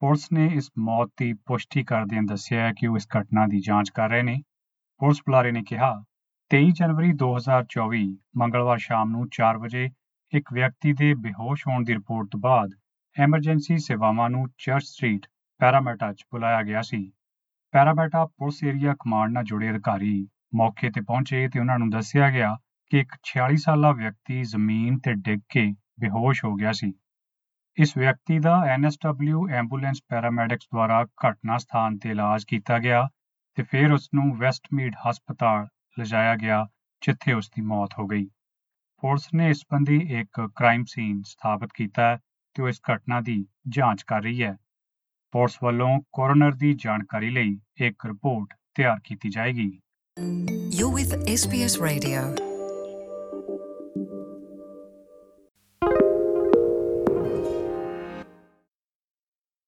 ਪੁਲਿਸ ਨੇ ਇਸ ਮੌਤ ਦੀ ਪੁਸ਼ਟੀ ਕਰਦਿਆਂ ਦੱਸਿਆ ਹੈ ਕਿ ਉਹ ਇਸ ਘਟਨਾ ਦੀ ਜਾਂਚ ਕਰ ਰਹੇ ਨੇ। ਪੁਲਿਸ ਬੁਲਾਰੇ ਨੇ ਕਿਹਾ 23 ਜਨਵਰੀ 2024 ਮੰਗਲਵਾਰ ਸ਼ਾਮ ਨੂੰ 4 ਵਜੇ, ਇੱਕ ਵਿਅਕਤੀ ਦੇ ਬੇਹੋਸ਼ ਹੋਣ ਦੀ ਰਿਪੋਰਟ ਤੋਂ ਬਾਅਦ ਐਮਰਜੈਂਸੀ ਸੇਵਾਵਾਂ ਨੂੰ ਚਰਚ ਸਟਰੀਟ, ਪੈਰਾਮੈਟਾ 'ਚ ਬੁਲਾਇਆ ਗਿਆ ਸੀ। ਪੈਰਾਮੈਟਾ ਪੁਲਿਸ ਏਰੀਆ ਕਮਾਂਡ ਨਾਲ ਜੁੜੇ ਅਧਿਕਾਰੀ ਮੌਕੇ ਤੇ ਪਹੁੰਚੇ ਤੇ ਉਹਨਾਂ ਨੂੰ ਦੱਸਿਆ ਗਿਆ ਕਿ ਇੱਕ 46 ਸਾਲਾ ਵਿਅਕਤੀ ਜ਼ਮੀਨ ਤੇ ਡਿੱਗ ਕੇ ਬੇਹੋਸ਼ ਹੋ ਗਿਆ ਸੀ। ਇਸ ਵਿਅਕਤੀ ਦਾ ਐਨਐਸਡਬਲਿਊ ਐਂਬੂਲੈਂਸ ਪੈਰਾਮੈਡਿਕਸ ਦੁਆਰਾ ਘਟਨਾ ਸਥਾਨ ਤੇ ਇਲਾਜ ਕੀਤਾ ਗਿਆ ਤੇ ਫਿਰ ਉਸ ਨੂੰ ਵੈਸਟਮੀਡ ਹਸਪਤਾਲ ਲਿਜਾਇਆ ਗਿਆ, ਜਿੱਥੇ ਉਸ ਦੀ ਮੌਤ ਹੋ ਗਈ। ਪੁਲਿਸ ਨੇ ਇਸ ਸੰਬੰਧੀ ਇੱਕ ਕ੍ਰਾਈਮ ਸੀਨ ਸਥਾਪਿਤ ਕੀਤਾ ਹੈ ਤੇ ਉਹ ਇਸ ਘਟਨਾ ਦੀ ਜਾਂਚ ਕਰ ਰਹੀ ਹੈ। ਪੁਲਿਸ ਵੱਲੋਂ ਕੋਰੋਨਰ ਦੀ ਜਾਣਕਾਰੀ ਲਈ ਇੱਕ ਰਿਪੋਰਟ ਤਿਆਰ ਕੀਤੀ ਜਾਏਗੀ। You're with SBS Radio.